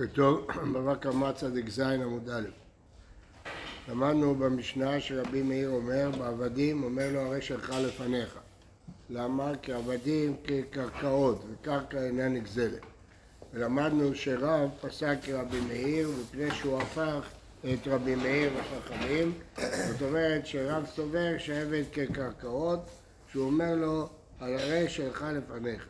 בוקר טוב, בבא קמא צדיק ז עמוד א'. למדנו במשנה שרבי מאיר אומר, בעבדים אומר לו הרי שלך לפניך. למה? כי עבדים כקרקעות, וקרקע אינה נגזלת. ולמדנו שרב פסק כרבי מאיר, מפני שהוא הפך את רבי מאיר לחכמים. זאת אומרת שרב סובר שעבד כקרקעות, שהוא אומר לו, הרי שלך לפניך.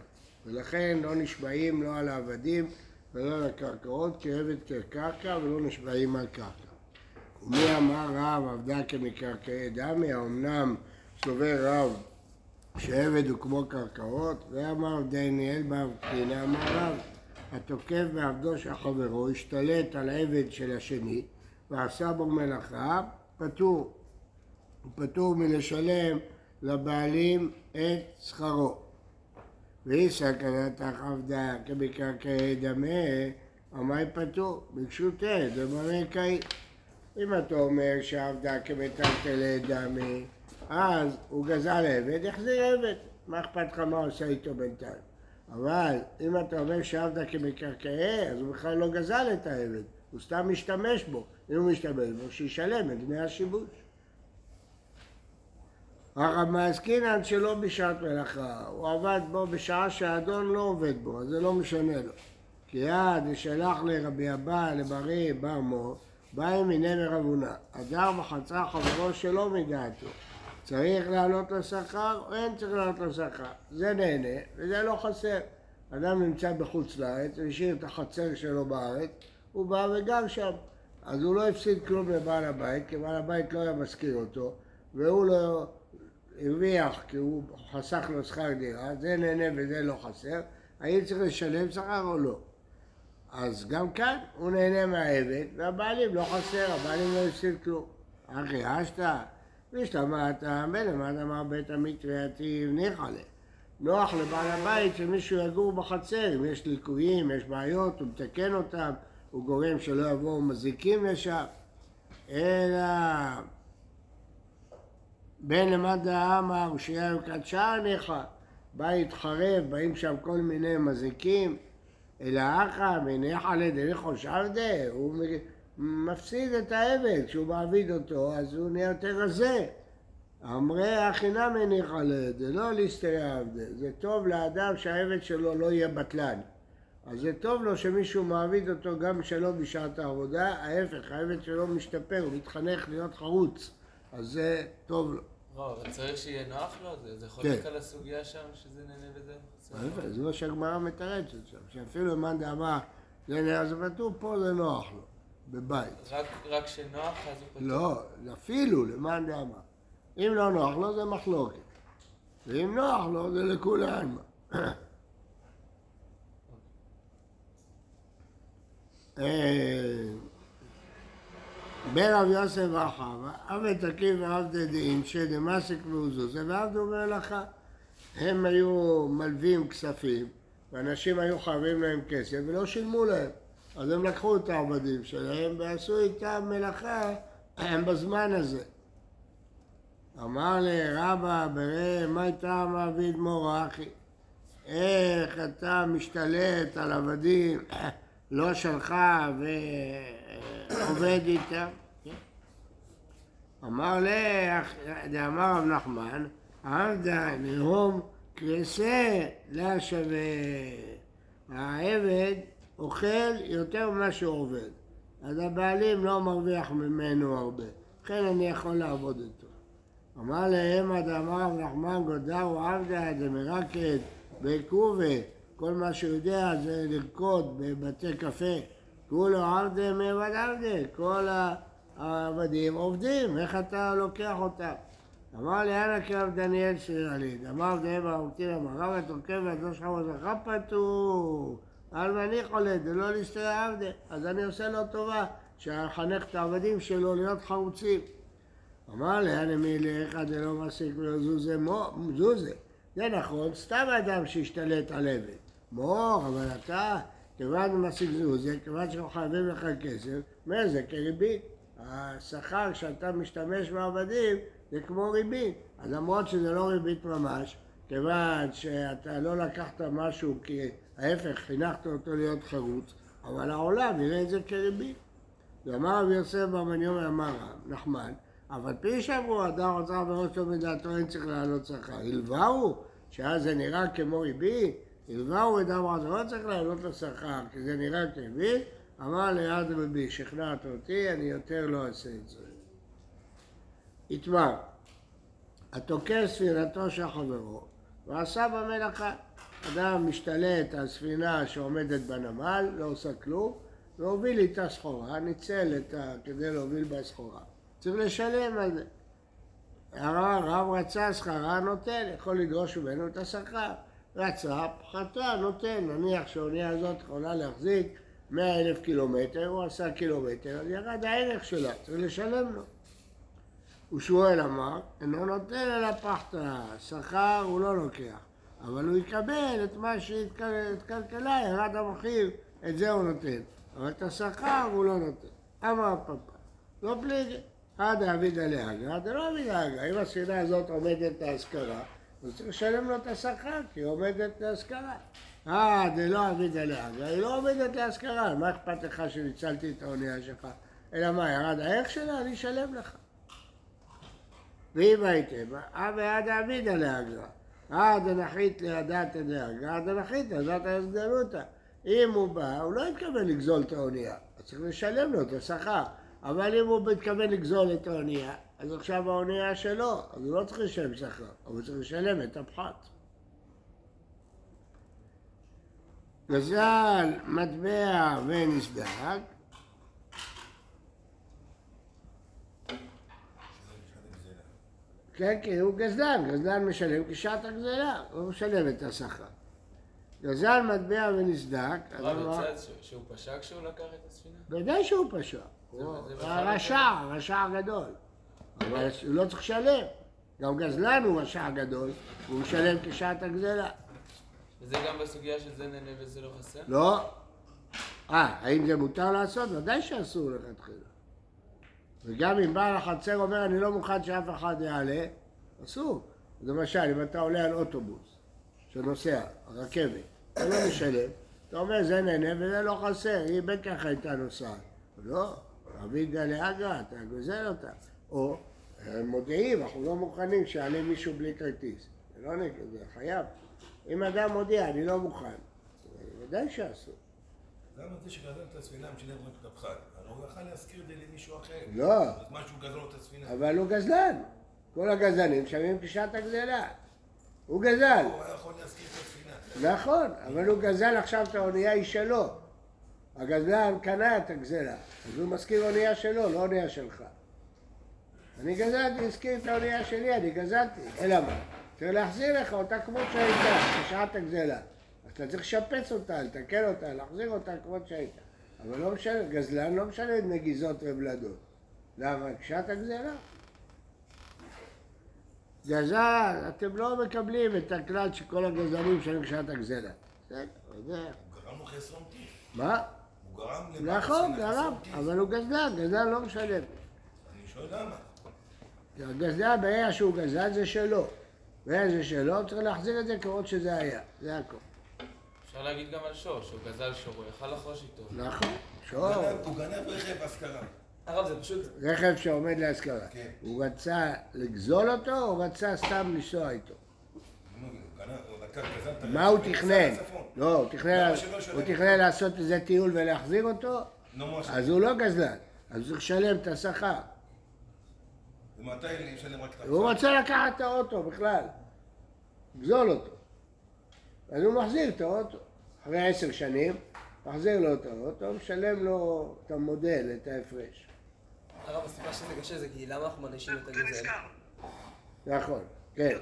ולכן לא נשבעים לא על העבדים ולא על הקרקעות, כי עבד כקרקע ולא נשבעים על קרקע. ומי אמר רב עבדה כמקרקעי דמי, האמנם סובר רב שעבד הוא כמו קרקעות, ואמר דניאל בר קטינה אמר רב, התוקף בעבדו של חברו השתלט על עבד של השני ועשה בו מלאכה, פטור. הוא פטור מלשלם לבעלים את שכרו. והיא סכנת עבדה כמקרקעי דמה, המים פטור, ביקשו תה, זה מראה קאי. אם אתה אומר שעבדה כמטלטלי דמי, אז הוא גזל עבד, יחזיר עבד. מה אכפת לך מה עושה איתו בינתיים? אבל אם אתה אומר שעבדה כמקרקעי, אז הוא בכלל לא גזל את העבד, הוא סתם משתמש בו. אם הוא משתמש בו, שישלם את דמי השיבוש. הרב מעסקינן שלא בשעת מלאכה, הוא עבד בו בשעה שהאדון לא עובד בו, אז זה לא משנה לו. כי יד ישלח לרבי אבא, לבריא, בר בא מיני מרבונה. הדר בחצר חברו שלא מדעתו. צריך לעלות לשכר או אין צריך לעלות לשכר. זה נהנה וזה לא חסר. אדם נמצא בחוץ לארץ, השאיר את החצר שלו בארץ, הוא בא וגר שם. אז הוא לא הפסיד כלום לבעל הבית, כי בעל הבית לא היה מזכיר אותו, והוא לא... הרוויח כי הוא חסך לו שכר דירה, זה נהנה וזה לא חסר, האם צריך לשלם שכר או לא? אז גם כאן הוא נהנה מהעבד והבעלים לא חסר, הבעלים לא הפסיד כלום. אחי אשתא, והשתמעת ולמד אמר בית המטרייתיב ניחא לה. נוח לבעל הבית שמישהו יגור בחצר, אם יש ליקויים, יש בעיות, הוא מתקן אותם, הוא גורם שלא יבואו מזיקים לשם. אלא בין למד האמר ושיהיה קדשה ניחא, בית חרב, באים שם כל מיני מזיקים, אלא אחא מניחא לדריכו שעבדה, הוא מפסיד את העבד, כשהוא מעביד אותו אז הוא נהיה יותר רזה. אמרי החינם מניחא לד, לא להסתייע עבדה, זה טוב לאדם שהעבד שלו לא יהיה בטלן. אז זה טוב לו שמישהו מעביד אותו גם שלא בשעת העבודה, ההפך, העבד שלו משתפר, הוא מתחנך להיות חרוץ, אז זה טוב לו. לא, אבל צריך שיהיה נוח לו? זה חולק על הסוגיה שם שזה נהנה וזה? זה מה שהגמרא מתרצת שם, שאפילו מאן דאמר זה נהנה זה פטור, פה זה נוח לו, בבית. רק כשנוח אז הוא פטור? לא, אפילו למאן דאמר. אם לא נוח לו זה מחלוקת, ואם נוח לו זה לכולי עלמא. אה... בן רב יוסף וחווה, עבד תקים ועבדי דין שדמסיק ועוזוזה ועבדו מלאכה. הם היו מלווים כספים ואנשים היו חייבים להם כסף ולא שילמו להם. אז הם לקחו את העבדים שלהם ועשו איתם מלאכה בזמן הזה. אמר לי רבא ברא מה איתה מעביד מור אחי? איך אתה משתלט על עבדים לא שלך ועובד איתם. אמר לך, דאמר רב נחמן, עבדה נהום קרסה לה שווה. העבד אוכל יותר ממה שהוא עובד, אז הבעלים לא מרוויח ממנו הרבה, לכן אני יכול לעבוד איתו. אמר להם, עד אמר רב נחמן גודר עבדה דמרקד בקובה כל מה שהוא יודע זה לרקוד בבתי קפה. כולו עבדה מעבד עבדה, כל העבדים עובדים, איך אתה לוקח אותם? אמר לי, אנא קרב דניאל שירליד, אמר דאב הרמתין אמר, רב התוקף והדור שלך מזרחה פטור, על מניח עולד, זה לא להסתרע עבדה, אז אני עושה לו טובה, שאחנך את העבדים שלו להיות חרוצים. אמר לי, אני מילך, עד לא מסיק לו זוזה, זוזה. זה נכון, סתם אדם שהשתלט על עבד. מור, אבל אתה, כיוון משיג זה, כיוון שאנחנו חייבים לך כסף, מה זה כריבית. השכר שאתה משתמש בעבדים זה כמו ריבית. אז למרות שזה לא ריבית ממש, כיוון שאתה לא לקחת משהו כי ההפך, חינכת אותו להיות חרוץ, אבל העולם יראה את זה כריבית. ואמר רבי יוסף בר מניומי אמר נחמן, אבל פי שאמרו אדם רוצה בראש לא מדעתו אין צריך להעלות שכר. הלוואו שאז זה נראה כמו ריבית, הלוואו אדם רוצה לא צריך להעלות לשכר כי זה נראה כריבית, אמר ליד רבי שכנעת אותי אני יותר לא אעשה את זה. יתמר, התוקף ספירתו של חברו ועשה במלאכה. אדם משתלט על ספינה שעומדת בנמל, לא עושה כלום, והוביל איתה סחורה, ניצל את ה... כדי להוביל בה סחורה. צריך לשלם על זה. הרב רצה שכרה, נותן, יכול לדרוש ממנו את השכר. רצה, פחתה, נותן. נניח שהאונייה הזאת יכולה להחזיק 100 אלף קילומטר, הוא עשה קילומטר, אז ירד הערך שלה, צריך לשלם לו. ושמואל אמר, אינו נותן אלא פחתה, שכר הוא לא לוקח, אבל הוא יקבל את מה שהתקלקלה, ירד המחיר, את זה הוא נותן, אבל את השכר הוא לא נותן. אמר פפא, לא פליגי, עד אבידא לאגרא, דלא אבידא אגרא, אם הספינה הזאת עומדת להשכרה, אז צריך לשלם לו את השכר, כי היא עומדת להשכרה. אה, דלא אבידא לאגרא, היא לא עומדת להשכרה, מה אכפת לך שניצלתי את האונייה שלך? אלא מה, ירד הערך שלה? אני אשלם לך. ואם הייתם, אה ועד אבידא לאגרא, אה דנחית לידת דאגרא, דנחית לידת הסגנותא. אם הוא בא, הוא לא התכוון לגזול את האונייה, אז צריך לשלם לו את השכר. אבל אם הוא מתכוון לגזול את האונייה, אז עכשיו האונייה שלו, אז הוא לא צריך לשלם שכר, אבל הוא צריך לשלם את הפחת. גזל מטבע ונסדק, כן, כן, הוא גזלן, גזלן משלם כשעת הגזלה, הוא משלם את השכר. גזל מטבע ונסדק, הרב ש- שהוא פשע כשהוא לקח את הספינה? ודאי שהוא פשע. הוא הרשע, רשע גדול. אבל הוא לא צריך לשלם. גם גזלן הוא רשע גדול, הוא משלם כשעת הגזלה. וזה גם בסוגיה של זה נהנה וזה לא חסר? לא. אה, האם זה מותר לעשות? ודאי שאסור לכתחילה. וגם אם בעל החצר אומר אני לא מוכן שאף אחד יעלה, אסור. למשל, אם אתה עולה על אוטובוס שנוסע, רכבת, אתה לא משלם, אתה אומר זה נהנה וזה לא חסר, היא בין ככה הייתה נוסעת. לא, רבי גלי אגרא, אתה גוזל אותה. או הם מודיעים, אנחנו לא מוכנים שיעלה מישהו בלי כרטיס. זה לא נגד, זה חייב. אם אדם מודיע, אני לא מוכן, ודאי שאסור. למה זה שגזל את הספינה משלם רק את הפחת? הרי הוא יכל להשכיר את זה למישהו אחר. לא. אז מה שהוא גזל את הספינה? אבל הוא גזלן. כל הגזלנים שווים כשעת הגזלה. הוא גזל. הוא היה יכול להשכיר את הספינה. נכון, אבל הוא גזל עכשיו את האונייה היא שלו. הגזלן קנה את הגזלה, אז הוא משכיר אונייה שלו, לא אונייה שלך. אני גזלתי, הזכיר את האונייה שלי, אני גזלתי. אלא מה? צריך להחזיר לך אותה כמו שהייתה, בשעת הגזלה. אז אתה צריך לשפץ אותה, לתקן אותה, להחזיר אותה כמו שהייתה. אבל לא משנה, גזלן לא משנה נגיזות ובלדות. למה? כשעת הגזלה. גזל, אתם לא מקבלים את הכלל שכל הגזלנים משלמים כשעת הגזלה. בסדר. הוא גרם לו חסרון. מה? הוא גרם נכון, גרם. אבל הוא גזלן, גזלן לא משלם. אני שואל למה. הגזלן, ברגע שהוא גזל זה שלו. ברגע זה שלו, צריך להחזיר את זה כמות שזה היה. זה הכל. אפשר להגיד גם על שור, שהוא גזל שור, הוא יכל לחרוש איתו. נכון, שור. הוא גנב רכב השכרה. הרב, זה פשוט... רכב שעומד להשכרה. כן. הוא רצה לגזול אותו, או רצה סתם לנסוע איתו? מה הוא תכנן? לא, הוא תכנן, לעשות איזה טיול ולהחזיר אותו, אז הוא לא גזלן, אז הוא צריך לשלם את השכר. ומתי ישלם רק את הוא הפחת? רוצה לקחת את האוטו בכלל, לגזול אותו. אז הוא מחזיר את האוטו. אחרי עשר שנים, מחזיר לו את האוטו, משלם לו את המודל, את ההפרש. הרב, הסיבה שזה קשה זה כי למה אנחנו מענישים את הגזל? נכון, כן.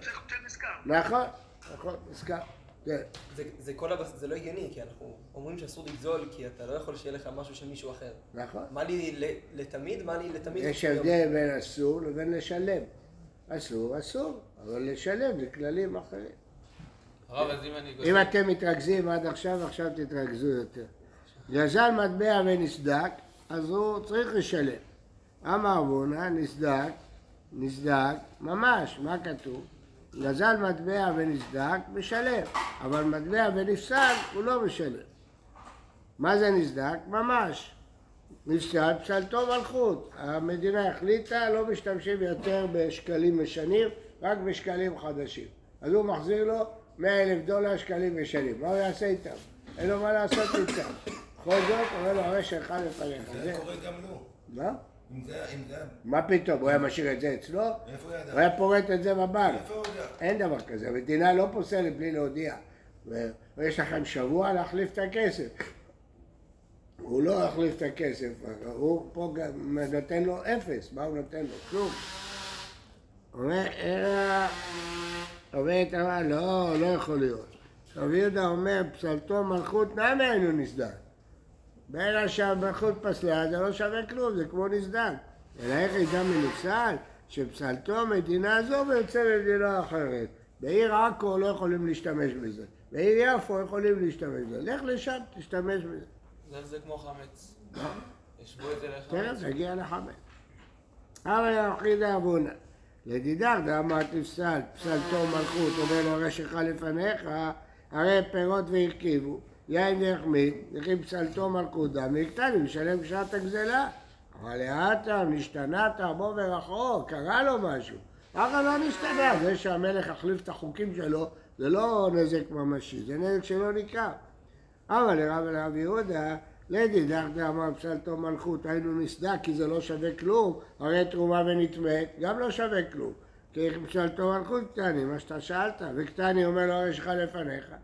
נכון, נכון, נזכר. כן. זה- זה כל הבס... זה לא הגיוני, כי אנחנו אומרים שאסור לגזול, כי אתה לא יכול שיהיה לך משהו של מישהו אחר. נכון. מה לי ל- לתמיד, מה לי לתמיד? יש הבדל בין אסור לבין לשלם. אסור, אסור, אבל לשלם זה כללים אחרים. הרב, אז אם אני גוזל... אם אתם מתרכזים עד עכשיו, עכשיו תתרכזו יותר. גזל מטבע ונסדק, אז הוא צריך לשלם. אמר אבונה, נסדק, נסדק, ממש, מה כתוב? גזל מטבע ונסדק, משלם, אבל מטבע ונפסל, הוא לא משלם. מה זה נסדק? ממש. נפסד פסלתו מלכות. המדינה החליטה, לא משתמשים יותר בשקלים ישנים, רק בשקלים חדשים. אז הוא מחזיר לו 100 אלף דולר שקלים ישנים. מה הוא יעשה איתם? אין לו מה לעשות איתם. בכל זאת, אומר לו, הרי שלך לפניך. זה- קורה גם לו. מה? אם זה אם זה... מה פתאום? הוא היה משאיר את זה אצלו? איפה הוא ידע? הוא היה פורט את זה בבנק. איפה הוא יודע? אין דבר כזה, המדינה לא פוסלת בלי להודיע. ויש לכם שבוע להחליף את הכסף. הוא לא יחליף את הכסף, הוא פה גם נותן לו אפס, מה הוא נותן לו? כלום. אלא, אומרת הרב, לא, לא יכול להיות. רבי יהודה אומר, פסלתו מלכות נמי היינו נסדק. ברגע שהמלכות פסלה זה לא שווה כלום, זה כמו נסדק. אלא איך ידע מנפסל? שפסלתו מדינה זו ויוצא למדינה אחרת. בעיר עכו לא יכולים להשתמש בזה. בעיר יפו יכולים להשתמש בזה. לך לשם, תשתמש בזה. זה- זה כמו חמץ. השוו את זה לחמץ. נגיע לחמץ. הרי יחיד אבונה. לדידך דאמר תפסל, פסלתו מלכות, אומר לו הרי שלך לפניך, הרי פירות והרכיבו. יין דחמית, וכי פסלתו מלכות דם, נקטן, משלם בשעת הגזלה. אבל לאטם, נשתנת, בוא ורחוק, קרה לו משהו. ככה לא נשתנה, זה שהמלך החליף את החוקים שלו, זה לא נזק ממשי, זה נזק שלא ניכר. אבל לרב ולרב יהודה, לדידך דאמר פסלתו מלכות, היינו נסדק כי זה לא שווה כלום, הרי תרומה ונטמאת, גם לא שווה כלום. כי פסלתו מלכות קטני, מה שאתה שאלת, וקטני אומר לו, הרי שלך לפניך.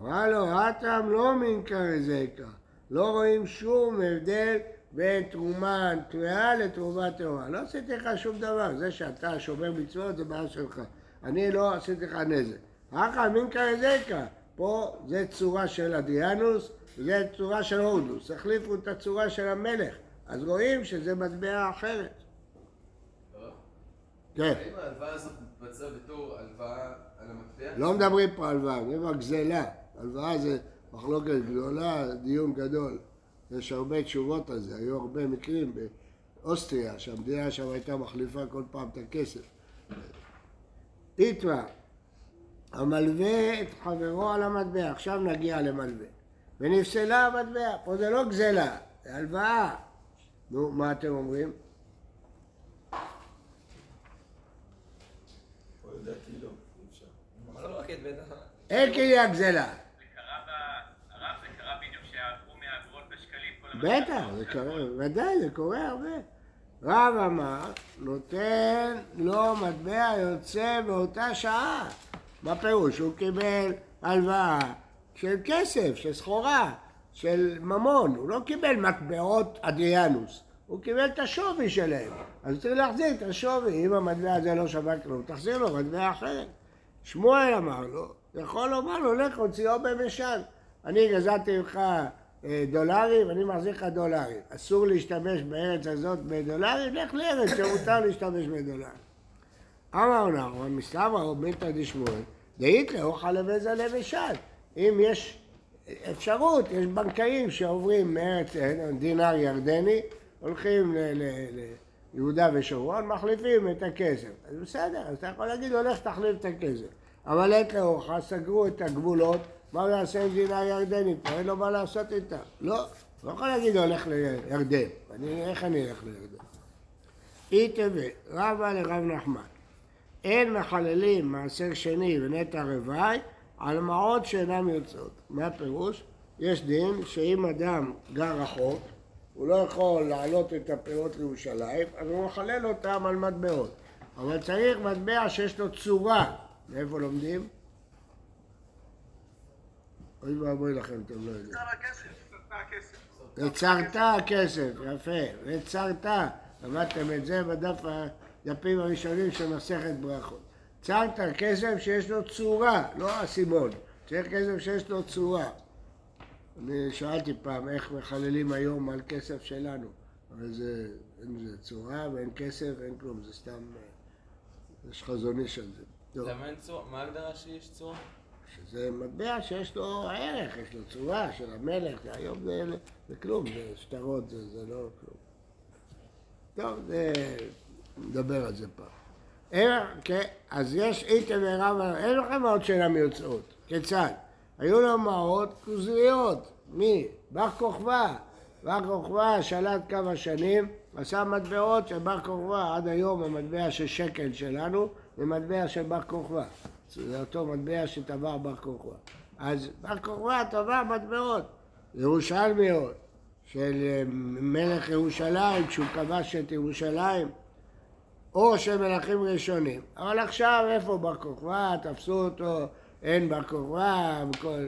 אמר לו, הטעם לא מנקר זקה, לא רואים שום הבדל בין תרומה טמאה לתרומה טהורה. לא עשיתי לך שום דבר, זה שאתה שומר מצוות זה בעיה שלך. אני לא עשיתי לך נזק. אחא מנקר זקה, פה זה צורה של אדיאנוס, וזה צורה של הורדוס. החליפו את הצורה של המלך, אז רואים שזה מטבע אחרת. כן. האם ההלוואה הזאת מתבצעה בתור הלוואה על המטבע? לא מדברים פה על הלוואה, מדברים על גזלה. הלוואה זה מחלוקת גדולה, דיון גדול. יש הרבה תשובות על זה, היו הרבה מקרים באוסטריה, שהמדינה שם הייתה מחליפה כל פעם את הכסף. איתמר, המלווה את חברו על המטבע, עכשיו נגיע למלווה. ונפסלה המטבע, פה זה לא גזלה, זה הלוואה. נו, מה אתם אומרים? לדעתי לא, אי אפשר. אבל לא רק את בית ה... אין כלי הגזלה. זה קרה, ב- הרב זה קרה בדיוק שהלכו מהאגרות בשקלים. כל המטבע. בטח, זה קורה, ודאי, זה קורה הרבה. רב אמר, נותן לו מטבע יוצא באותה שעה. מה פירוש? הוא קיבל הלוואה של כסף, של סחורה, של ממון. הוא לא קיבל מטבעות אדריאנוס, הוא קיבל את השווי שלהם. אז צריך להחזיר את השווי. אם המטבע הזה לא שווה כלום, תחזיר לו מטבע אחרת. שמואל אמר לו, יכול לומר לו, לך הוציאו במשל. אני גזלתי ממך דולרים, אני מחזיר לך דולרים. אסור להשתמש בארץ הזאת בדולרים, לך לארץ שמותר להשתמש בדולרים. אמר נחמן, מסתברא או מילתא דשמואל, דאית לאוכל לבזה למשל. אם יש אפשרות, יש בנקאים שעוברים מארץ, אה, דינר ירדני, הולכים ליהודה ושומרון, מחליפים את הכסף. אז בסדר, אז אתה יכול להגיד לו, לך תחליף את הכסף. אבל עת לאורך סגרו את הגבולות, מה הוא יעשה עם דינר ירדני? פה אין לו מה לעשות איתה. לא, לא יכול להגיד לו, הולך לירדן. אני, איך אני אלך לירדן? אי תבל, רבה לרב נחמן. אין מחללים מעשר שני ונטע רוואי על מעות שאינם יוצאות. מה הפירוש? יש דין שאם אדם גר רחוק, הוא לא יכול להעלות את הפירות לירושלים, אז הוא מחלל אותם על מטבעות. אבל צריך מטבע שיש לו צורה. מאיפה לומדים? אוי ואבוי לכם, אתם לא יודעים. יצרת הכסף, יפה, יצרת. למדתם את זה בדף הדפים הראשונים של מסכת ברכות. יצרת כסף שיש לו צורה, לא אסימון. צריך כסף שיש לו צורה. אני שאלתי פעם איך מחללים היום על כסף שלנו, אבל זה, אין לזה צורה ואין כסף ואין כלום, זה סתם, אה, יש חזון איש על זה. למה אין צורה? מה ההגדרה שיש צורה? שזה מטבע שיש לו ערך, יש לו צורה של המלך, זה היום זה, זה כלום, זה שטרות, זה, זה לא כלום. טוב, זה, נדבר על זה פעם. אין, כן, אז יש איתם ורב, אין לכם מעות שאינם יוצאות. כיצד? היו לו מעות כוזריות, מי? בר כוכבא. בר כוכבא שלט כמה שנים, עשה מטבעות של בר כוכבא, עד היום המטבע של שקל שלנו זה מטבע של בר כוכבא. זה אותו מטבע שטבע בר כוכבא. אז בר כוכבא טבע מטבעות ירושלמיות של אה, מלך ירושלים כשהוא כבש את ירושלים או של מלכים ראשונים. אבל עכשיו איפה בר כוכבא? תפסו אותו, אין בר כוכבא,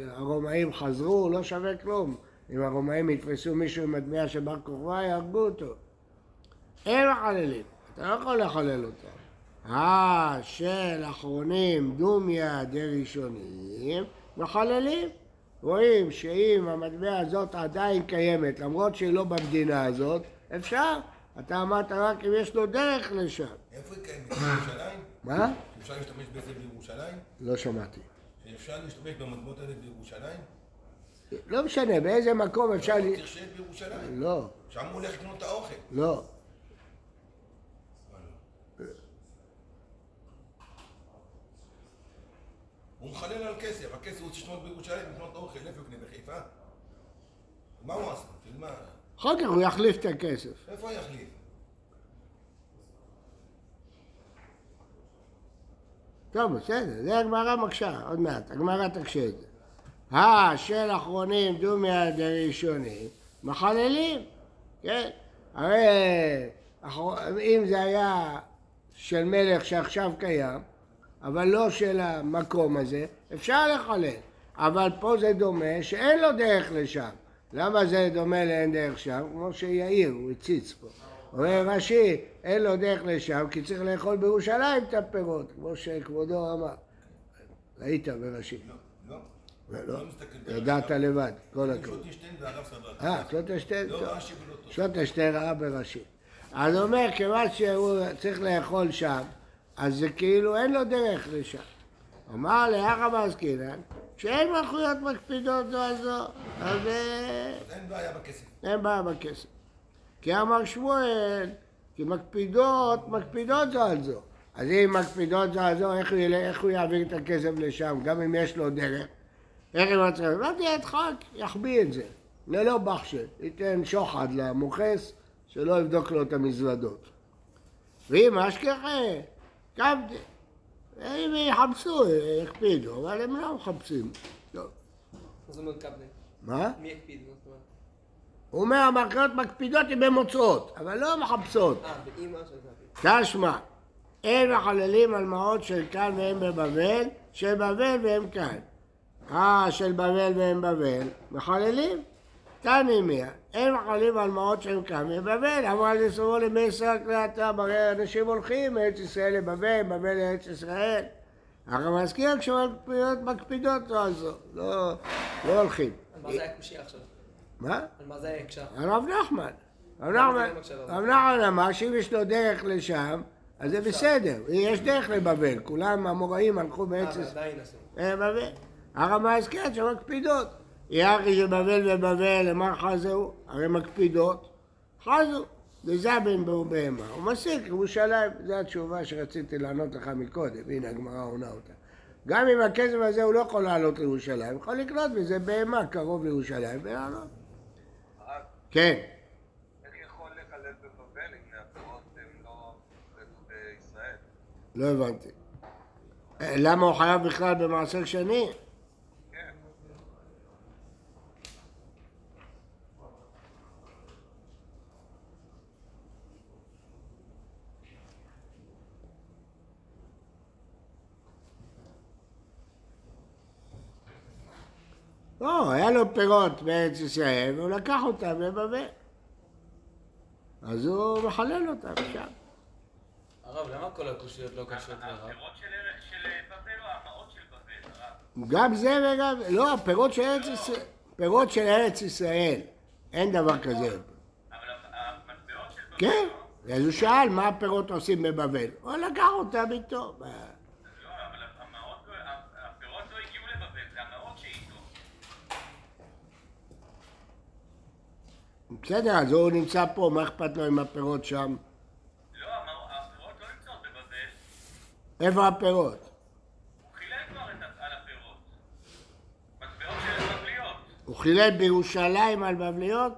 הרומאים חזרו, לא שווה כלום. אם הרומאים יתפסו מישהו עם מטבע של בר כוכבא, יהרגו אותו. אין מחללים, אתה לא יכול לחלל אותם. אה, של אחרונים דומיה דראשונים, מחללים. רואים שאם המטבע הזאת עדיין קיימת, למרות שהיא לא במדינה הזאת, אפשר. אתה אמרת רק אם יש לו דרך לשם. איפה היא קיימת? בירושלים? מה? אפשר להשתמש בזה בירושלים? לא שמעתי. שאפשר להשתמש במטבעות האלה בירושלים? לא משנה, באיזה מקום אפשר... ל- צריך שיהיה בירושלים. לא, שם הוא הולך לקנות את האוכל. לא. הוא מחלל על כסף, הכסף הוא לקנות בירושלים, לקנות אוכל, איפה הוא יקנה? בחיפה? מה הוא עשה? של מה? אחר כך הוא יחליף את הכסף. איפה הוא יחליף? טוב, בסדר, זה הגמרא מקשה, עוד מעט, הגמרא תקשה את זה. אה, של אחרונים דומיה דראשונים, מחללים, כן? הרי אם זה היה של מלך שעכשיו קיים, אבל לא של המקום הזה, אפשר לחלל. אבל פה זה דומה שאין לו דרך לשם. למה זה דומה לאין דרך שם? כמו שיאיר, הוא הציץ פה. אומר רש"י, אין לו דרך לשם, כי צריך לאכול בירושלים את הפירות, כמו שכבודו אמר. ראית ברש"י. לא, לא. לא, לא ברש"י. ידעת לבד, כל הכבוד. אה, שוטנשטיין, לא טוב. רש"י ולא טוב. שוטנשטיין ראה ברש"י. אז הוא אומר, כיוון שהוא צריך לאכול שם, אז זה כאילו אין לו דרך לשם. אמר לאחא מעסקינן, כשאין מלכויות מקפידות זו על זו, אז אה, אז אין בעיה בכסף. אין בעיה בכסף. כי אמר שמואל, כי מקפידות, מקפידות זו על זו. אז אם מקפידות זו על זו, איך הוא, ילך, איך הוא יעביר את הכסף לשם, גם אם יש לו דרך? איך הם מצליחים? אמרתי, ידחק, יחביא את זה. ללא בחשל, ייתן שוחד למוכס, שלא יבדוק לו את המזוודות. ואם אשכחה, קמתי. אם יחפשו, יקפידו, אבל הם לא מחפשים. לא. מה זאת אומרת קפדן? מה? מי יקפיד? הוא אומר, המלכויות מקפידות אם הן מוצאות, אבל לא מחפשות. אה, באימא של קפדן. תשמע, אין מחללים על מעות של כאן והם בבבל, של בבל והם כאן. אה, של בבל והם בבל, מחללים. תני מיה, אין מחללים על מעות שהם והם בבל, אבל לסורו למסר הטעם, הרי אנשים הולכים מארץ ישראל לבבל, בבל לארץ ישראל. אך מזכיר כשמקפידות מקפידות זו על זו, לא, לא הולכים. על מה זה היה קושייה עכשיו? מה? על מה זה היה? הרב נחמן. הרב למה נחמן, לא מקשה הרב נחמן אמר שאם יש לו דרך לשם, אז זה בסדר. יש דרך לבבל, כולם המוראים הלכו אה, עשו. אה, בבל. הרמז כן, שמקפידות. יחי שבבל ובבל, למה חזו? הרי מקפידות. חזו. דזבין בהו בהמה. הוא מסיק ירושלים. זו התשובה שרציתי לענות לך מקודם. הנה הגמרא עונה אותה. גם אם הכסף הזה הוא לא יכול לעלות לירושלים, הוא יכול לקנות בזה בהמה קרוב לירושלים ולעלות. כן. לא? לא הבנתי. אה, למה הוא חייב בכלל במעשר שני? כן. לא, היה לו פירות בארץ ישראל והוא לקח אותם לבבל. אז הוא מחלל אותם שם. הרב, למה כל הקושיות לא קשות לרב? הפירות של של בבל או המעות של בבל, הרב? גם זה וגם... לא, פירות של ארץ ישראל. פירות של ארץ ישראל. אין דבר כזה. אבל המטבעות של בבל... כן. אז הוא שאל מה הפירות עושים בבבל. הוא לקח אותם איתו. מה? לא, אבל המעות, הפירות לא הגיעו לבבל, זה המעות שאיתו. בסדר, אז הוא נמצא פה, מה אכפת לו עם הפירות שם? לא, הפירות לא נמצאות בבבל. איפה הפירות? הוא חילל בירושלים על בבליות?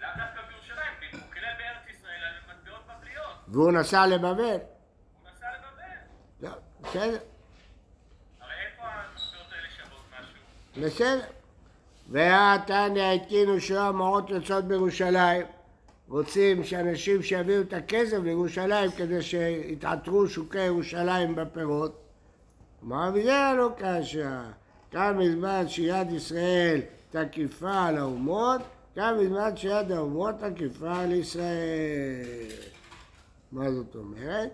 לאו דווקא בירושלים, הוא חילל בארץ ישראל על מטבעות בבליות. והוא נסע לבבל? הוא נסע לבבל. לא, בסדר, הרי איפה המטבעות האלה שוות משהו? בסדר. והתניא התקינו שעה מעות יוצאות בירושלים. רוצים שאנשים שיביאו את הכסף לירושלים כדי שיתעטרו שוקי ירושלים בפירות. אמר מזה לא קשה. כאן בזמן שיד ישראל תקיפה על האומות, כאן בזמן שיד האומות תקיפה על ישראל. מה זאת אומרת?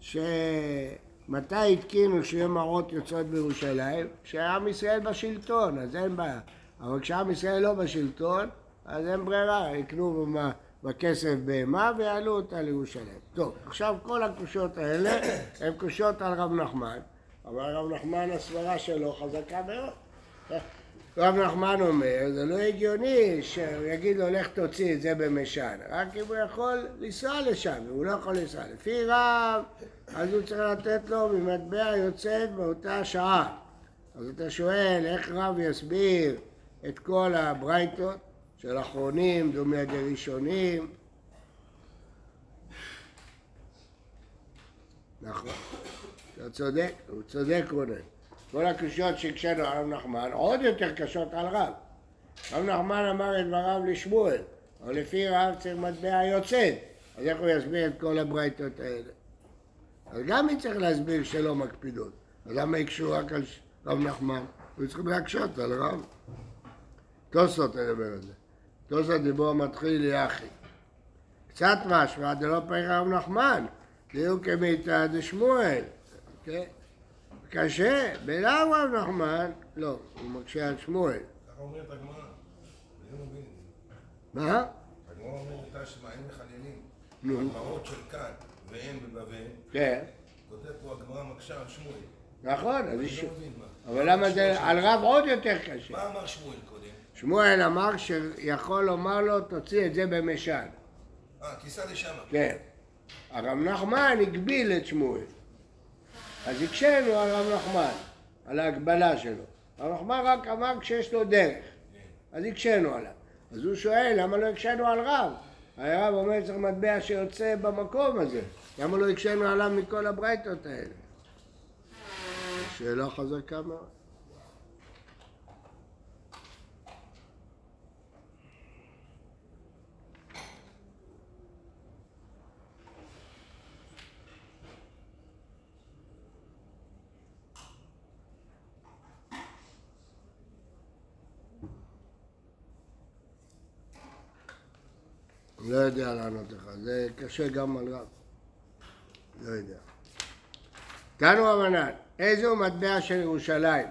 שמתי התקינו שיהיה מראות יוצאות בירושלים? כשעם ישראל בשלטון, אז אין בעיה. אבל כשעם ישראל לא בשלטון, אז אין ברירה, יקנו בכסף בהמה ויעלו אותה לירושלים. טוב, עכשיו כל הקושות האלה הן קושות על רב נחמן, אבל רב נחמן הסברה שלו חזקה מאוד. רב נחמן אומר, זה לא הגיוני שהוא יגיד לו לך תוציא את זה במשען, רק אם הוא יכול לנסוע לשם, והוא לא יכול לנסוע. לפי רב, אז הוא צריך לתת לו ממטבע יוצאת באותה שעה. אז אתה שואל, איך רב יסביר את כל הברייתות של אחרונים, דומי ידי ראשונים? נכון, אתה צודק, הוא צודק רונן. כל הקושיות שהקשינו על רב נחמן עוד יותר קשות על רב. רב נחמן אמר את דבריו לשמואל, אבל לפי רב צריך מטבע יוצאת, אז איך הוא יסביר את כל הברייתות האלה? אז גם היא צריך להסביר שלא מקפידות. אז למה יקשו רק על רב נחמן? היו צריכים להקשות על רב. תוספות ידבר על זה. תוספות דיבור מתחיל יחי. קצת משמע דלא פריך רב נחמן, תהיו כמיתא דשמואל. אוקיי? קשה, בלאו רב נחמן, לא, הוא מקשה על שמואל. ככה אומרת הגמרא. אני לא מבין. מה? הגמרא אומרת שמה אין מחללים. נו. הגמרות של כאן ואין בבבל. כן, כותב פה הגמרא מקשה על שמואל. נכון, אז אני. לא מבין מה. אבל למה זה על רב עוד יותר קשה? מה אמר שמואל קודם? שמואל אמר שיכול לומר לו, תוציא את זה במשען. אה, תיסע לשם. כן. הרב נחמן הגביל את שמואל. אז הקשינו על רב נחמן, על ההגבלה שלו. רב נחמן רק אמר כשיש לו דרך. אז הקשינו עליו. אז הוא שואל, למה לא הקשינו על רב? הרב אומר צריך מטבע שיוצא במקום הזה. למה לא הקשינו עליו מכל הברייתות האלה? שאלה חזקה מאוד. לא יודע לענות לך, זה קשה גם על רב. לא יודע. תנו אמנן, איזהו מטבע של ירושלים?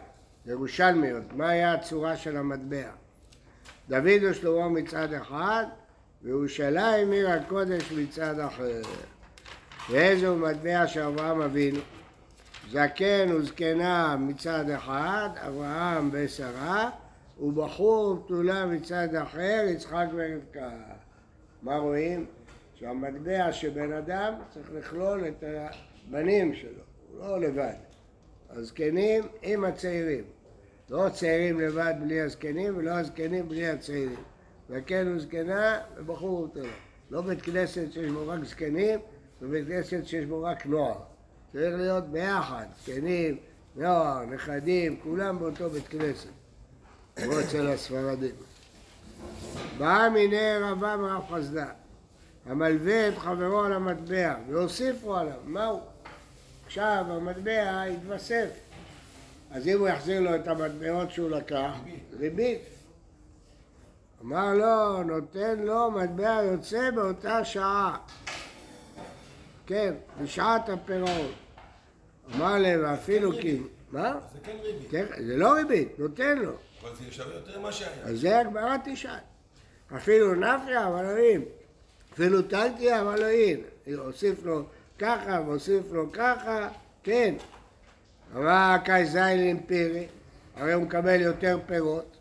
ירושלמיות, מה היה הצורה של המטבע? דוד ושלמה מצד אחד, וירושלים עיר הקודש מצד אחר. ואיזהו מטבע של אברהם אבינו? זקן וזקנה מצד אחד, אברהם ושרה, ובחור ובתולה מצד אחר, יצחק ורבקה. מה רואים? שהמטבע של בן אדם צריך לכלול את הבנים שלו, הוא לא לבד. הזקנים עם הצעירים. לא צעירים לבד בלי הזקנים ולא הזקנים בלי הצעירים. זקן וזקנה ובחור ובתולה. לא בית כנסת שיש בו רק זקנים ובית כנסת שיש בו רק נוער. צריך להיות ביחד, זקנים, נוער, נכדים, כולם באותו בית כנסת. כמו אצל הספרדים. בא מיני רבה מרב חסדה, המלווה את חברו על המטבע, והוסיפו עליו, מהו? עכשיו המטבע יתווסף. אז אם הוא יחזיר לו את המטבעות שהוא לקח, ריבית. אמר לו, נותן לו מטבע יוצא באותה שעה. כן, בשעת הפירעון. אמר להם, אפילו כי... מה? זה כן ריבית. כן, זה לא ריבית, נותן לו. אבל זה שווה יותר ממה שהיה. אז זה הגמרא תשאל. אפילו נפיה, אבל אין. אפילו טלטיה, אבל אין. הוסיף לו ככה והוסיף לו ככה, כן. אמר קייזיין אמפירי, הרי הוא מקבל יותר פירות.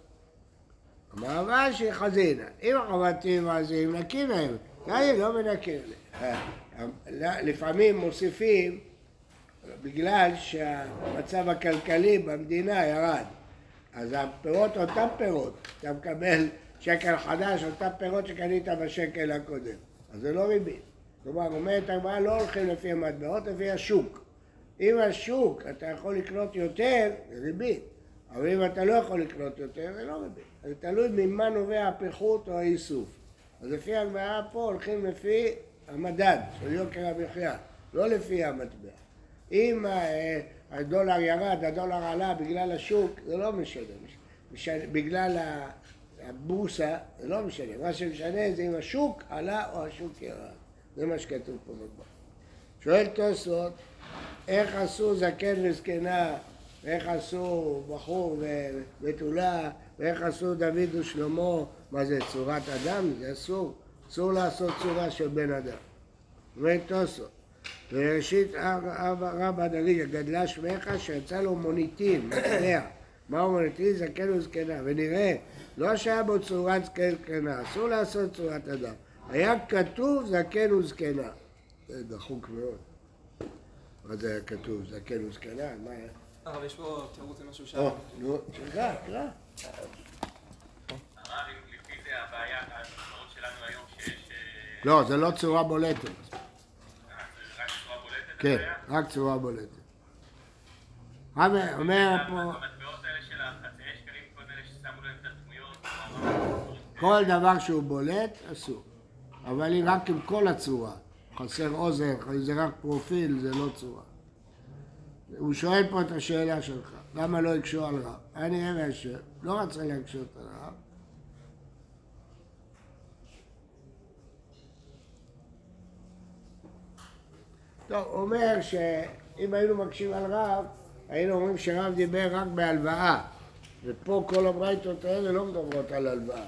אמר רש"י חזינה, אם החבטים עזים נקי להם, די, לא מנקים להם. לפעמים מוסיפים בגלל שהמצב הכלכלי במדינה ירד. אז הפירות אותם פירות, אתה מקבל שקל חדש, אותם פירות שקנית בשקל הקודם, אז זה לא ריבית. כלומר, אומרת הגמרא לא הולכים לפי המטבעות, לפי השוק. אם השוק אתה יכול לקנות יותר, זה ריבית. אבל אם אתה לא יכול לקנות יותר, זה לא ריבית. זה תלוי ממה נובע הפיחות או האיסוף. אז לפי הגמרא פה הולכים לפי המדד של יוקר המחיה, לא לפי המטבע. אם אה, הדולר ירד, הדולר עלה בגלל השוק, זה לא משנה. משנה בגלל הבורסה, זה לא משנה. מה שמשנה זה אם השוק עלה או השוק ירד. זה מה שכתוב פה בגמרא. שואל תוספות, איך עשו זקן וזקנה, ואיך עשו בחור ובתולה, ואיך עשו דוד ושלמה, מה זה צורת אדם? זה אסור. אסור לעשות צורה של בן אדם. אומר תוספות, וראשית רבא דוד, גדלה שמך שיצא לו מוניטין, מטבע. מהו מוניטין? זקן וזקנה. ונראה, לא שהיה בו צורת זקן וזקנה, אסור לעשות צורת אדם. היה כתוב זקן וזקנה. זה דחוק מאוד. מה זה היה כתוב? זקן וזקנה? מה היה? הרב, יש פה תירוץ למשהו שם. או, נו, תקרא, תקרא. הרב, אם לפי זה הבעיה, התוצאות שלנו היום שיש... אה, לא, זה לא צורה בולטת. אה, זה רק צורה בולטת כן? רק צורה בולטת. אומר פה, המטבעות האלה של החצאי שקלים, כל אלה ששמו להם את הדמויות, כל דבר שהוא בולט, אסור. אבל אם רק עם כל הצורה. חסר אוזן, זה רק פרופיל, זה לא צורה. הוא שואל פה את השאלה שלך, למה לא הקשו על רב? אני אראה מהשם, לא רצה להקשות על רב. טוב, הוא אומר שאם היינו מקשים על רב, היינו אומרים שרב דיבר רק בהלוואה. ופה כל הברייתות האלה לא מדברות על הלוואה.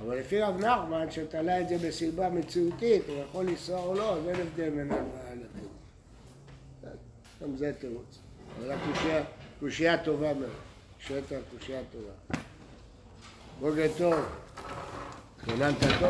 אבל לפי רב נחמן, שתלה את זה בסיבה מציאותית, הוא יכול לנסוע או לא, אז אין הבדל בין הלוואה לחיוב. גם זה תירוץ. אבל הקושייה, קושייה טובה מאוד. קושיית הקושייה טובה. בוקר טוב. התכוננת טוב?